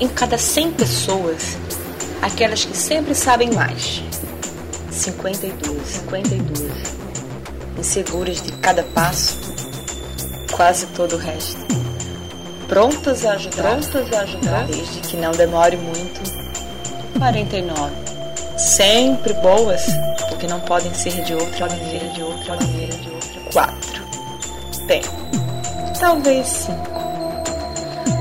em cada 100 pessoas, aquelas que sempre sabem mais. 52, 52. Inseguras de cada passo, quase todo o resto. Prontas a ajudar, prontas a ajudar, desde que não demore muito. 49. Sempre boas, porque não podem ser de outra maneira, de outra maneira, de outra. 4. Bem, talvez 5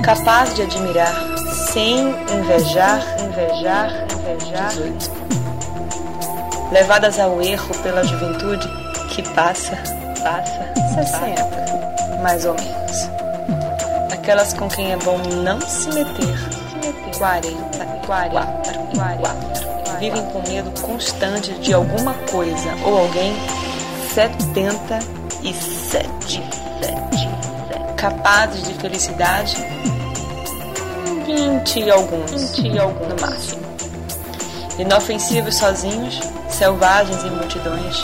capaz de admirar sem invejar, invejar, invejar. 18. Levadas ao erro pela juventude que passa, passa, 60, mais ou menos. Aquelas com quem é bom não se meter, 40, 44, 44. Vivem com medo constante de alguma coisa ou alguém, 77, 7 capazes de felicidade? 20 e alguns, 20 e alguns no máximo. Inofensivos sozinhos, selvagens em multidões,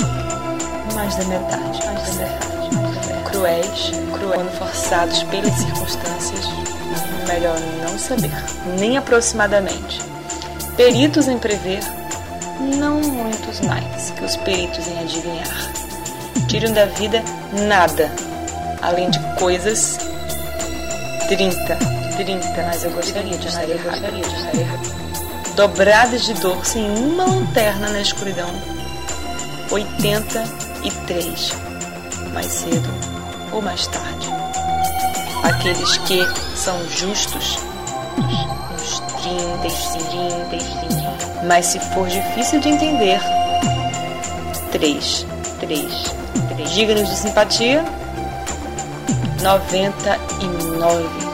mais da metade, mais da metade, mais da metade. Cruéis, cruéis, quando forçados pelas circunstâncias, melhor não saber, nem aproximadamente. Peritos em prever, não muitos mais que os peritos em adivinhar. Tiram da vida nada além de coisas 30, 30, mas eu gostaria de estar errado. Dobradas de dor sem uma lanterna na escuridão. 83, mais cedo ou mais tarde. Aqueles que são justos, uns 30, 30, mas se for difícil de entender, 3, 3, 3. Dignos de simpatia, noventa e nove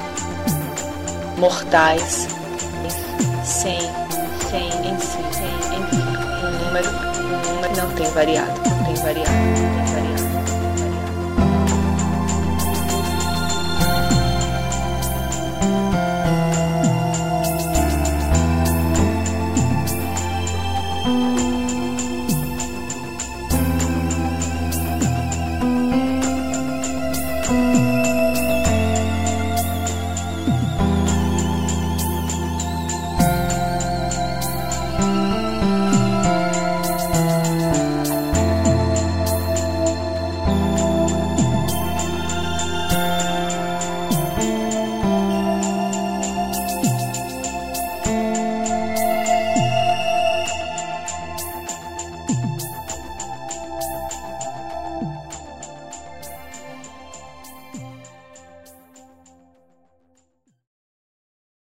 mortais, cem, cem em si, cem em si. O número, o número não tem variado, não tem variado, não tem variado.